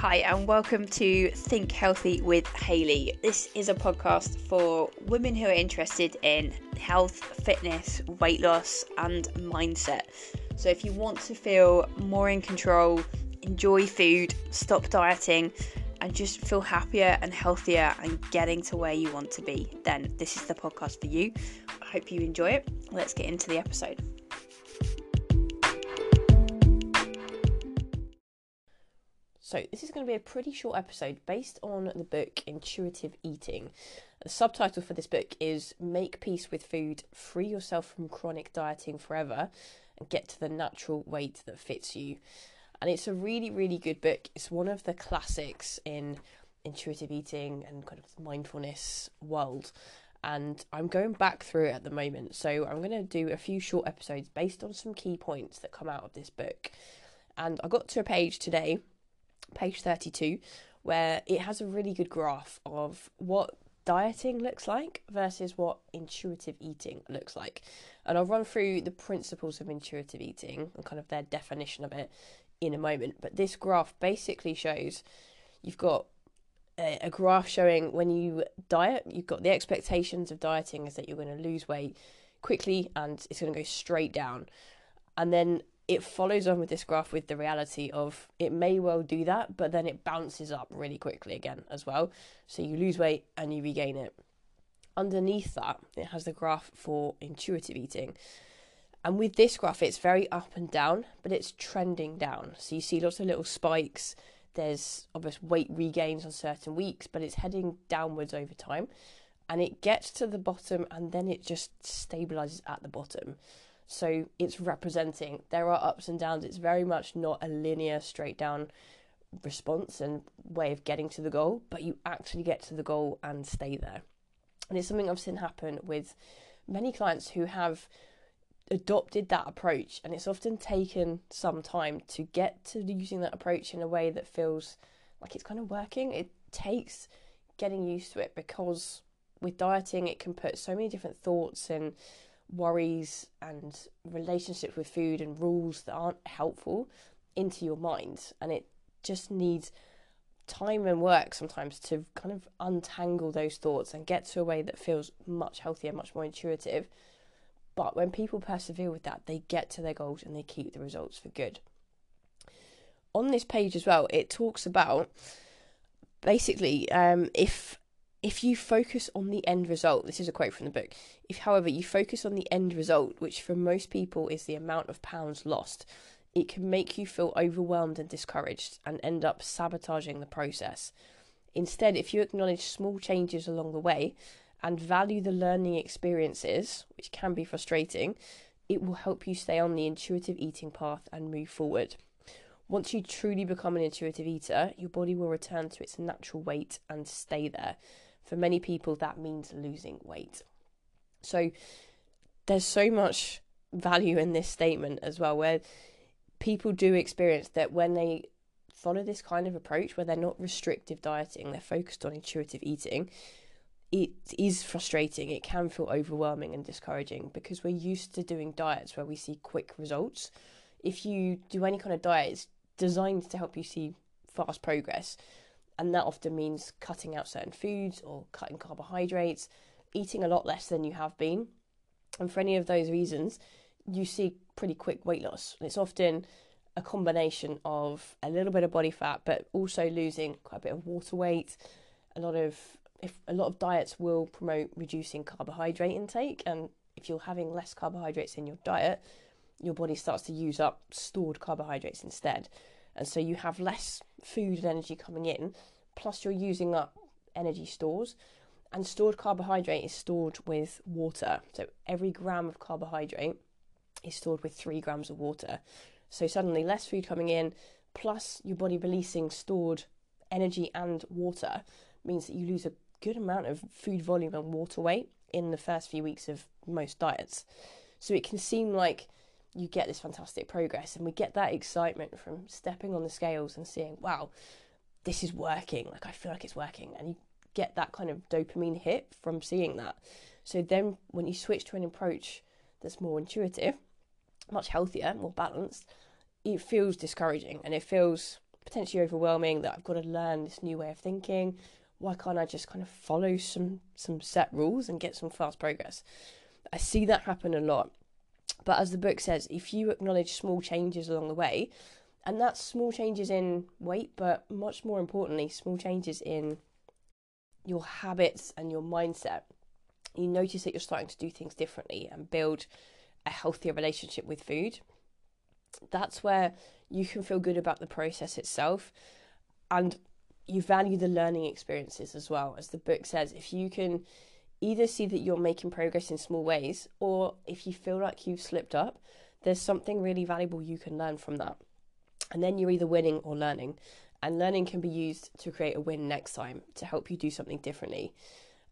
Hi, and welcome to Think Healthy with Hayley. This is a podcast for women who are interested in health, fitness, weight loss, and mindset. So, if you want to feel more in control, enjoy food, stop dieting, and just feel happier and healthier and getting to where you want to be, then this is the podcast for you. I hope you enjoy it. Let's get into the episode. So, this is going to be a pretty short episode based on the book Intuitive Eating. The subtitle for this book is Make Peace with Food, Free Yourself from Chronic Dieting Forever, and Get to the Natural Weight That Fits You. And it's a really, really good book. It's one of the classics in intuitive eating and kind of mindfulness world. And I'm going back through it at the moment. So, I'm going to do a few short episodes based on some key points that come out of this book. And I got to a page today page 32, where it has a really good graph of what dieting looks like versus what intuitive eating looks like. And I'll run through the principles of intuitive eating and kind of their definition of it in a moment. But this graph basically shows you've got a, graph showing when you diet, you've got the expectations of dieting is that you're going to lose weight quickly and it's going to go straight down. And then it follows on with this graph with the reality of it may well do that, but then it bounces up really quickly again as well. So you lose weight and you regain it. Underneath that, it has the graph for intuitive eating. And with this graph, it's very up and down, but it's trending down. So you see lots of little spikes. There's obvious weight regains on certain weeks, but it's heading downwards over time. And it gets to the bottom and then it just stabilizes at the bottom. So it's representing there are ups and downs. It's very much not a linear, straight down response and way of getting to the goal, but you actually get to the goal and stay there. And it's something I've seen happen with many clients who have adopted that approach, and it's often taken some time to get to using that approach in a way that feels like it's kind of working. It takes getting used to it because with dieting, it can put so many different thoughts and worries and relationships with food and rules that aren't helpful into your mind. And it just needs time and work sometimes to kind of untangle those thoughts and get to a way that feels much healthier much more intuitive. But when people persevere with that they get to their goals and they keep the results for good. On this page as well it talks about basically um, if if you focus on the end result, this is a quote from the book. If, however, you focus on the end result, which for most people is the amount of pounds lost, it can make you feel overwhelmed and discouraged and end up sabotaging the process. Instead, if you acknowledge small changes along the way and value the learning experiences, which can be frustrating, it will help you stay on the intuitive eating path and move forward. Once you truly become an intuitive eater, your body will return to its natural weight and stay there. For many people, that means losing weight. So there's so much value in this statement as well, where people do experience that when they follow this kind of approach, where they're not restrictive dieting, they're focused on intuitive eating, it is frustrating. It can feel overwhelming and discouraging because we're used to doing diets where we see quick results. If you do any kind of diet, it's designed to help you see fast progress and that often means cutting out certain foods or cutting carbohydrates, eating a lot less than you have been. And for any of those reasons, you see pretty quick weight loss. It's often a combination of a little bit of body fat, but also losing quite a bit of water weight. A lot of if a lot of diets will promote reducing carbohydrate intake, and if you're having less carbohydrates in your diet, your body starts to use up stored carbohydrates instead. And so you have less food and energy coming in, plus you're using up energy stores. And stored carbohydrate is stored with water. So every gram of carbohydrate is stored with three grams of water. So suddenly, less food coming in, plus your body releasing stored energy and water, means that you lose a good amount of food volume and water weight in the first few weeks of most diets. So it can seem like you get this fantastic progress and we get that excitement from stepping on the scales and seeing wow this is working like i feel like it's working and you get that kind of dopamine hit from seeing that so then when you switch to an approach that's more intuitive much healthier more balanced it feels discouraging and it feels potentially overwhelming, that I've got to learn this new way of thinking. Why can't I just kind of follow some some set rules and get some fast progress? I see that happen a lot. But as the book says, if you acknowledge small changes along the way, and that's small changes in weight, but much more importantly, small changes in your habits and your mindset, you notice that you're starting to do things differently and build a healthier relationship with food. That's where you can feel good about the process itself and you value the learning experiences as well. As the book says, if you can either see that you're making progress in small ways or if you feel like you've slipped up, there's something really valuable you can learn from that. And then you're either winning or learning. And learning can be used to create a win next time to help you do something differently.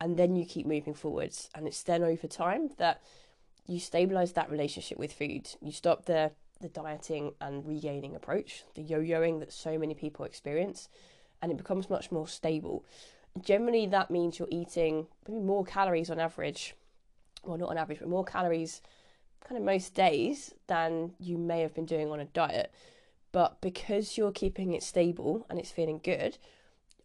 And then you keep moving forwards. And it's then over time that you stabilize that relationship with food. You stop the the dieting and regaining approach, the yo-yoing that so many people experience, and it becomes much more stable. Generally, that means you're eating maybe more calories on average, well, not on average, but more calories kind of most days than you may have been doing on a diet. But because you're keeping it stable and it's feeling good,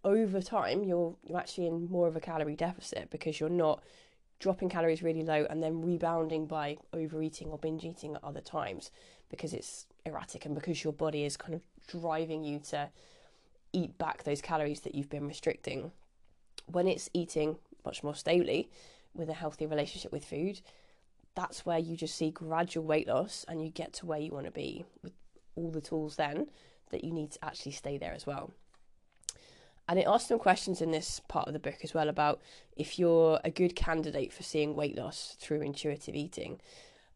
over time you're you're actually in more of a calorie deficit because you're not dropping calories really low and then rebounding by overeating or binge eating at other times because it's erratic and because your body is kind of driving you to eat back those calories that you've been restricting. When it's eating much more stably with a healthy relationship with food, that's where you just see gradual weight loss and you get to where you want to be with all the tools then that you need to actually stay there as well. And it asks some questions in this part of the book as well about if you're a good candidate for seeing weight loss through intuitive eating.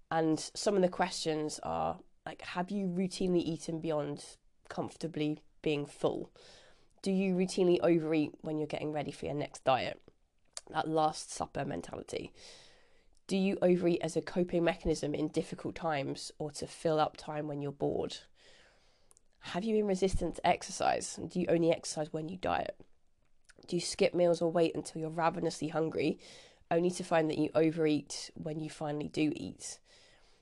And some of the questions are like Have you routinely eaten beyond comfortably being full? Do you routinely overeat when you're getting ready for your next diet? That last supper mentality. Do you overeat as a coping mechanism in difficult times or to fill up time when you're bored? Have you been resistant to exercise? Do you only exercise when you diet? Do you skip meals or wait until you're ravenously hungry, only to find that you overeat when you finally do eat?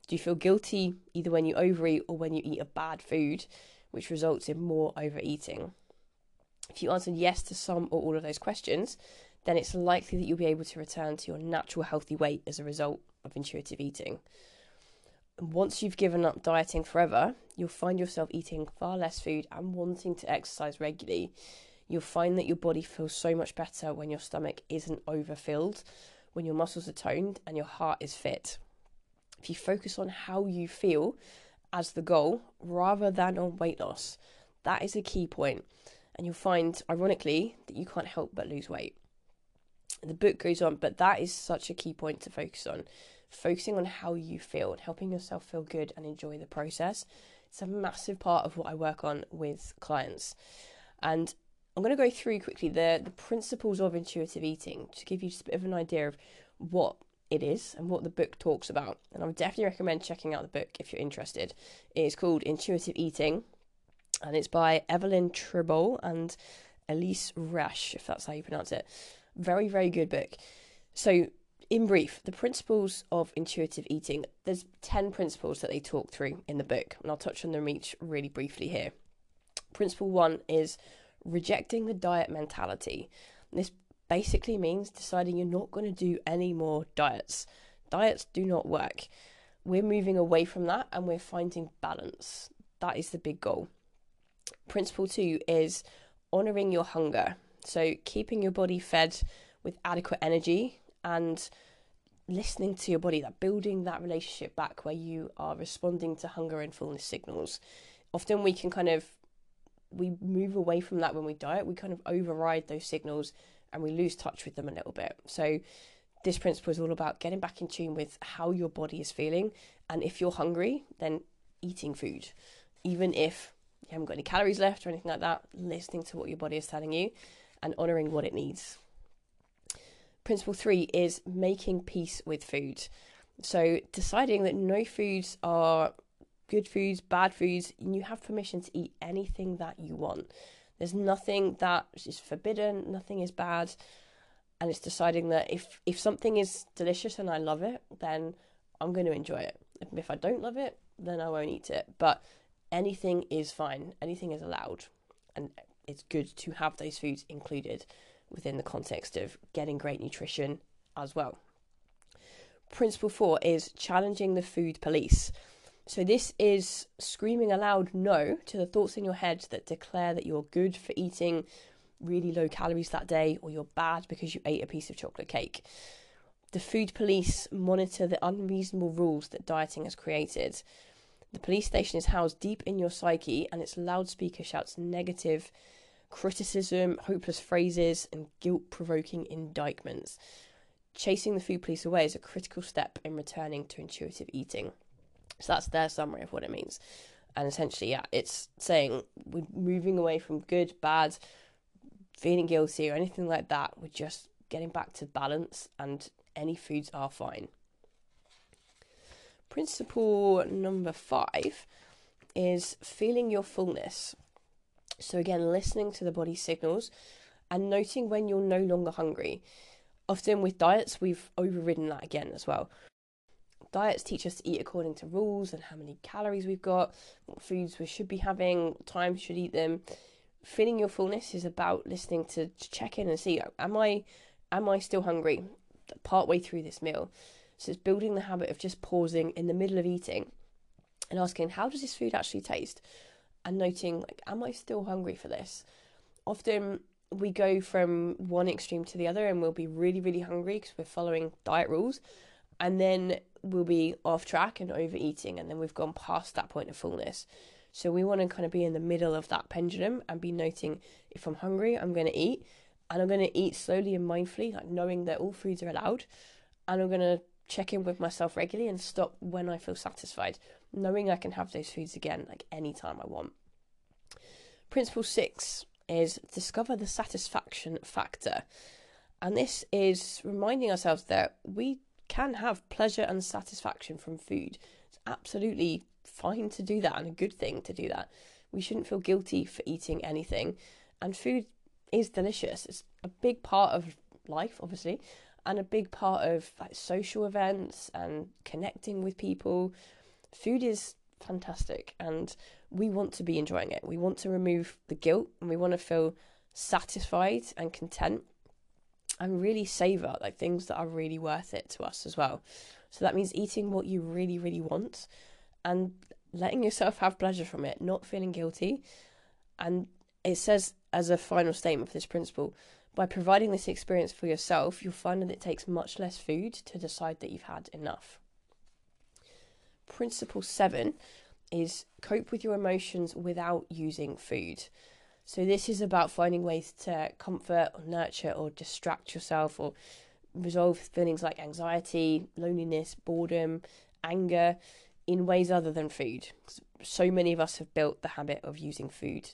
Do you feel guilty either when you overeat or when you eat a bad food, which results in more overeating? If you answered yes to some or all of those questions, then it's likely that you'll be able to return to your natural healthy weight as a result of intuitive eating once you've given up dieting forever, you'll find yourself eating far less food and wanting to exercise regularly. You'll find that your body feels so much better when your stomach isn't overfilled, when your muscles are toned, and your heart is fit. If you focus on how you feel as the goal rather than on weight loss, that is a key point. And you'll find, ironically, that you can't help but lose weight. The book goes on, but that is such a key point to focus on focusing on how you feel and helping yourself feel good and enjoy the process. It's a massive part of what I work on with clients. And I'm going to go through quickly the, the principles of intuitive eating to give you just a bit of an idea of what it is and what the book talks about. And I would definitely recommend checking out the book if you're interested. It is called Intuitive Eating and it's by Evelyn Tribole and Elyse Resch, if that's how you pronounce it. Very, very good book. So, in brief, the principles of intuitive eating, there's 10 principles that they talk through in the book, and I'll touch on them each really briefly here. Principle one is rejecting the diet mentality. This basically means deciding you're not going to do any more diets. Diets do not work. We're moving away from that and we're finding balance. That is the big goal. Principle two is honoring your hunger. So, keeping your body fed with adequate energy and listening to your body, that building that relationship back where you are responding to hunger and fullness signals. Often we can kind of we move away from that when we diet. We kind of override those signals and we lose touch with them a little bit. So this principle is all about getting back in tune with how your body is feeling and if you're hungry, then eating food. Even if you haven't got any calories left or anything like that, listening to what your body is telling you and honoring what it needs principle three is making peace with food. So deciding that no foods are good foods, bad foods, and you have permission to eat anything that you want. There's nothing that is forbidden, nothing is bad. And it's deciding that if, if something is delicious and I love it, then I'm going to enjoy it. If, if I don't love it, then I won't eat it. But anything is fine, anything is allowed. and it's good to have those foods included within the context of getting great nutrition as well. Principle four is challenging the food police. So, this is screaming aloud no to the thoughts in your head that declare that you're good for eating really low calories that day or you're bad because you ate a piece of chocolate cake. The food police monitor the unreasonable rules that dieting has created. The police station is housed deep in your psyche, and its loudspeaker shouts negative criticism, hopeless phrases, and guilt provoking indictments. Chasing the food police away is a critical step in returning to intuitive eating. So that's their summary of what it means. And essentially, yeah, it's saying we're moving away from good, bad, feeling guilty, or anything like that. We're just getting back to balance, and any foods are fine. Principle number five is feeling your fullness. So, again, listening to the body signals and noting when you're no longer hungry. Often with diets, we've overridden that again as well diets teach us to eat according to rules and how many calories we've got, what foods we should be having, what time we should eat them. Feeling your fullness is about listening to, to check in and see am I am I still hungry part way through this meal. So it's building the habit of just pausing in the middle of eating and asking how does this food actually taste and noting like am I still hungry for this? Often we go from one extreme to the other and we'll be really really hungry because we're following diet rules and then we'll be off track and overeating, and then we've gone past that point of fullness. So we want to kind of be in the middle of that pendulum and be noting if I'm hungry, I'm going to eat, and I'm going to eat slowly and mindfully, like knowing that all foods are allowed, and I'm going to check in with myself regularly and stop when I feel satisfied, knowing I can have those foods again like anytime I want. Principle six is discover the satisfaction factor. And this is reminding ourselves that we can have pleasure and satisfaction from food. It's absolutely fine to do that and a good thing to do that. We shouldn't feel guilty for eating anything. And food is delicious. It's a big part of life, obviously, and a big part of like social events and connecting with people. Food is fantastic and we want to be enjoying it. We want to remove the guilt and we want to feel satisfied and content and really savor like things that are really worth it to us as well. So that means eating what you really, really want and letting yourself have pleasure from it, not feeling guilty. And it says as a final statement for this principle, by providing this experience for yourself, you'll find that it takes much less food to decide that you've had enough. Principle seven is cope with your emotions without using food. So this is about finding ways to comfort or nurture or distract yourself or resolve feelings like anxiety, loneliness, boredom, anger in ways other than food. So many of us have built the habit of using food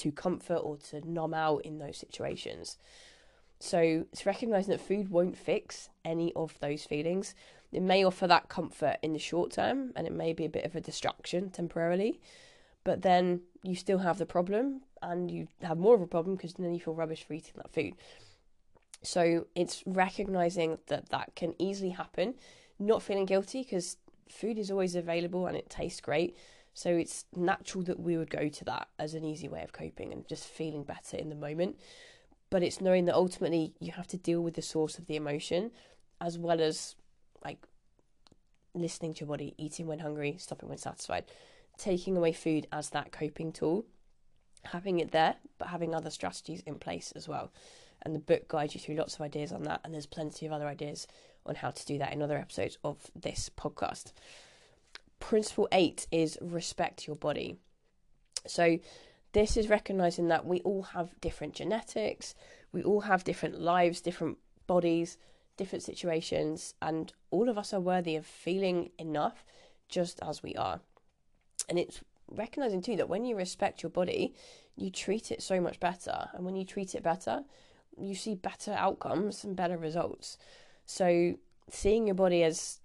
to comfort or to numb out in those situations. So it's recognizing that food won't fix any of those feelings. It may offer that comfort in the short term and it may be a bit of a distraction temporarily, but then you still have the problem and you have more of a problem because then you feel rubbish for eating that food. So it's recognizing that that can easily happen, not feeling guilty because food is always available and it tastes great. So it's natural that we would go to that as an easy way of coping and just feeling better in the moment. But it's knowing that ultimately you have to deal with the source of the emotion as well as like listening to your body, eating when hungry, stopping when satisfied taking away food as that coping tool, having it there, but having other strategies in place as well. And the book guides you through lots of ideas on that, and there's plenty of other ideas on how to do that in other episodes of this podcast. Principle eight is respect your body. So, this is recognizing that we all have different genetics, we all have different lives, different bodies, different situations, and all of us are worthy of feeling enough just as we are. And it's recognizing too that when you respect your body, you treat it so much better. And when you treat it better, you see better outcomes and better results. So seeing your body as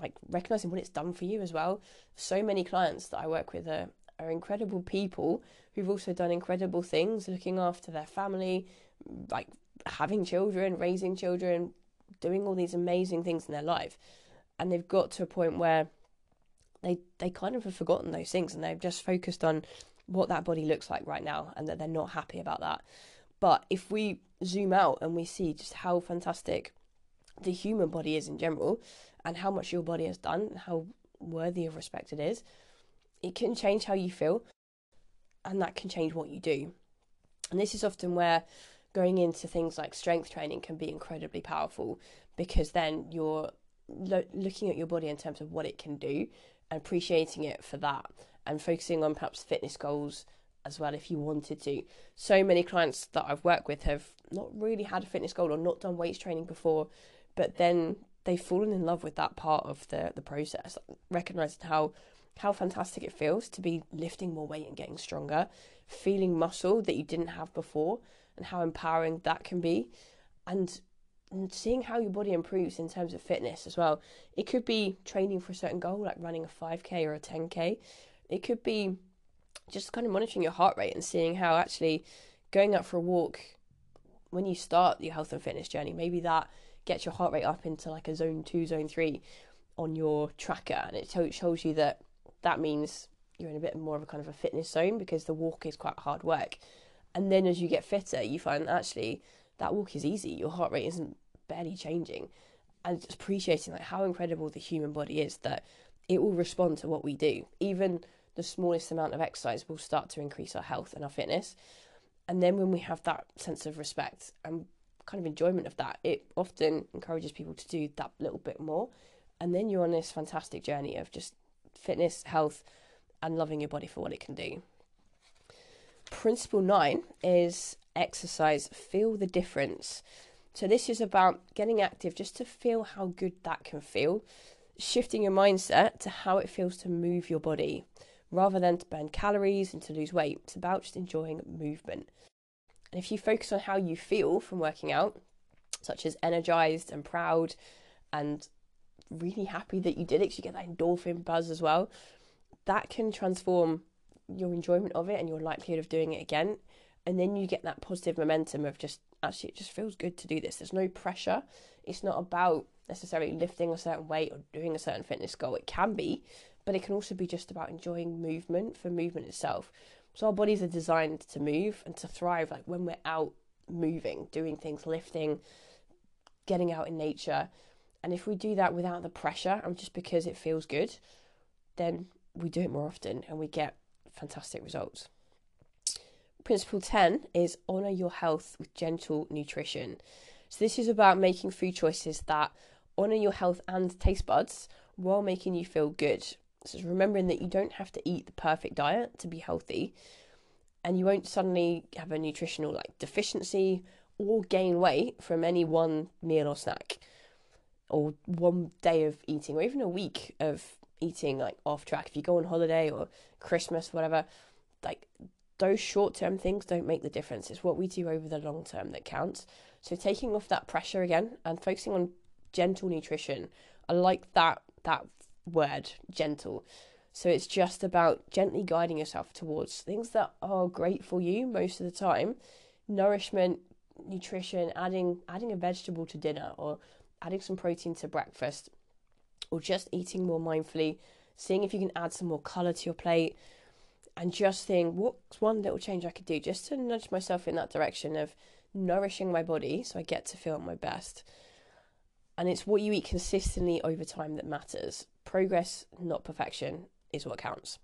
like recognizing what it's done for you as well. So many clients that I work with are, are incredible people who've also done incredible things, looking after their family, like having children, raising children, doing all these amazing things in their life. And they've got to a point where they they kind of have forgotten those things and they've just focused on what that body looks like right now and that they're not happy about that. But if we zoom out and we see just how fantastic the human body is in general and how much your body has done, how worthy of respect it is, it can change how you feel and that can change what you do. And this is often where going into things like strength training can be incredibly powerful because then you're lo- looking at your body in terms of what it can do and appreciating it for that and focusing on perhaps fitness goals as well if you wanted to. So many clients that I've worked with have not really had a fitness goal or not done weights training before, but then they've fallen in love with that part of the the process, recognizing how how fantastic it feels to be lifting more weight and getting stronger, feeling muscle that you didn't have before, and how empowering that can be, and, and seeing how your body improves in terms of fitness as well. It could be training for a certain goal, like running a 5k or a 10k. It could be just kind of monitoring your heart rate and seeing how actually going out for a walk when you start your health and fitness journey, maybe that gets your heart rate up into like a zone two, zone three on your tracker, and it shows you that that means you're in a bit more of a kind of a fitness zone because the walk is quite hard work. And then as you get fitter, you find actually that walk is easy. Your heart rate isn't barely changing. And just appreciating like how incredible the human body is that it will respond to what we do. Even the smallest amount of exercise will start to increase our health and our fitness. And then when we have that sense of respect and kind of enjoyment of that, it often encourages people to do that little bit more. And then you're on this fantastic journey of just fitness, health, and loving your body for what it can do. Principle nine is exercise, feel the difference. So, this is about getting active just to feel how good that can feel, shifting your mindset to how it feels to move your body rather than to burn calories and to lose weight. It's about just enjoying movement. And if you focus on how you feel from working out, such as energized and proud and really happy that you did it, you get that endorphin buzz as well, that can transform your enjoyment of it and your likelihood of doing it again. And then you get that positive momentum of just actually, it just feels good to do this. There's no pressure. It's not about necessarily lifting a certain weight or doing a certain fitness goal. It can be, but it can also be just about enjoying movement for movement itself. So our bodies are designed to move and to thrive like when we're out moving, doing things, lifting, getting out in nature. And if we do that without the pressure and just because it feels good, then we do it more often and we get fantastic results. Principle 10 is honor your health with gentle nutrition. So, this is about making food choices that honor your health and taste buds while making you feel good. So remembering that you don't have to eat the perfect diet to be healthy, and you won't suddenly have a nutritional like deficiency or gain weight from any one meal or snack, or one day of eating, or even a week of eating like off track. If you go on holiday or Christmas, whatever, like those short term things don't make the difference. It's what we do over the long term that counts. So taking off that pressure again and focusing on gentle nutrition. I like that that word, gentle. So it's just about gently guiding yourself towards things that are great for you most of the time. Nourishment, nutrition, adding adding a vegetable to dinner or adding some protein to breakfast or just eating more mindfully, seeing if you can add some more color to your plate and just seeing what's one little change I could do just to nudge myself in that direction of nourishing my body so I get to feel my best. And it's what you eat consistently over time that matters. Progress, not perfection, is what counts.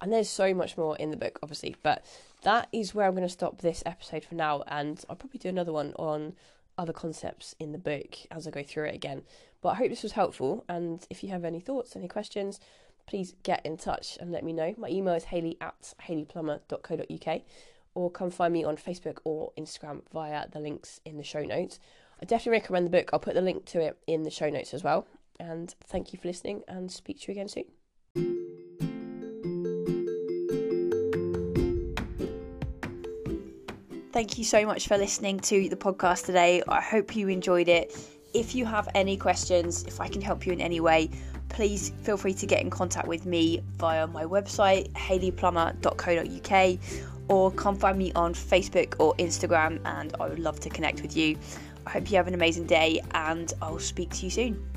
And there's so much more in the book, obviously, but that is where I'm going to stop this episode for now. And I'll probably do another one on other concepts in the book as I go through it again. But I hope this was helpful. And if you have any thoughts, any questions, please get in touch and let me know. My email is hayley at hayleyplummer.co.uk or come find me on Facebook or Instagram via the links in the show notes. I definitely recommend the book. I'll put the link to it in the show notes as well. And thank you for listening and speak to you again soon. Thank you so much for listening to the podcast today. I hope you enjoyed it. If you have any questions, if I can help you in any way, please feel free to get in contact with me via my website, hayleyplummer.co.uk, or come find me on Facebook or Instagram, and I would love to connect with you. I hope you have an amazing day, and I'll speak to you soon.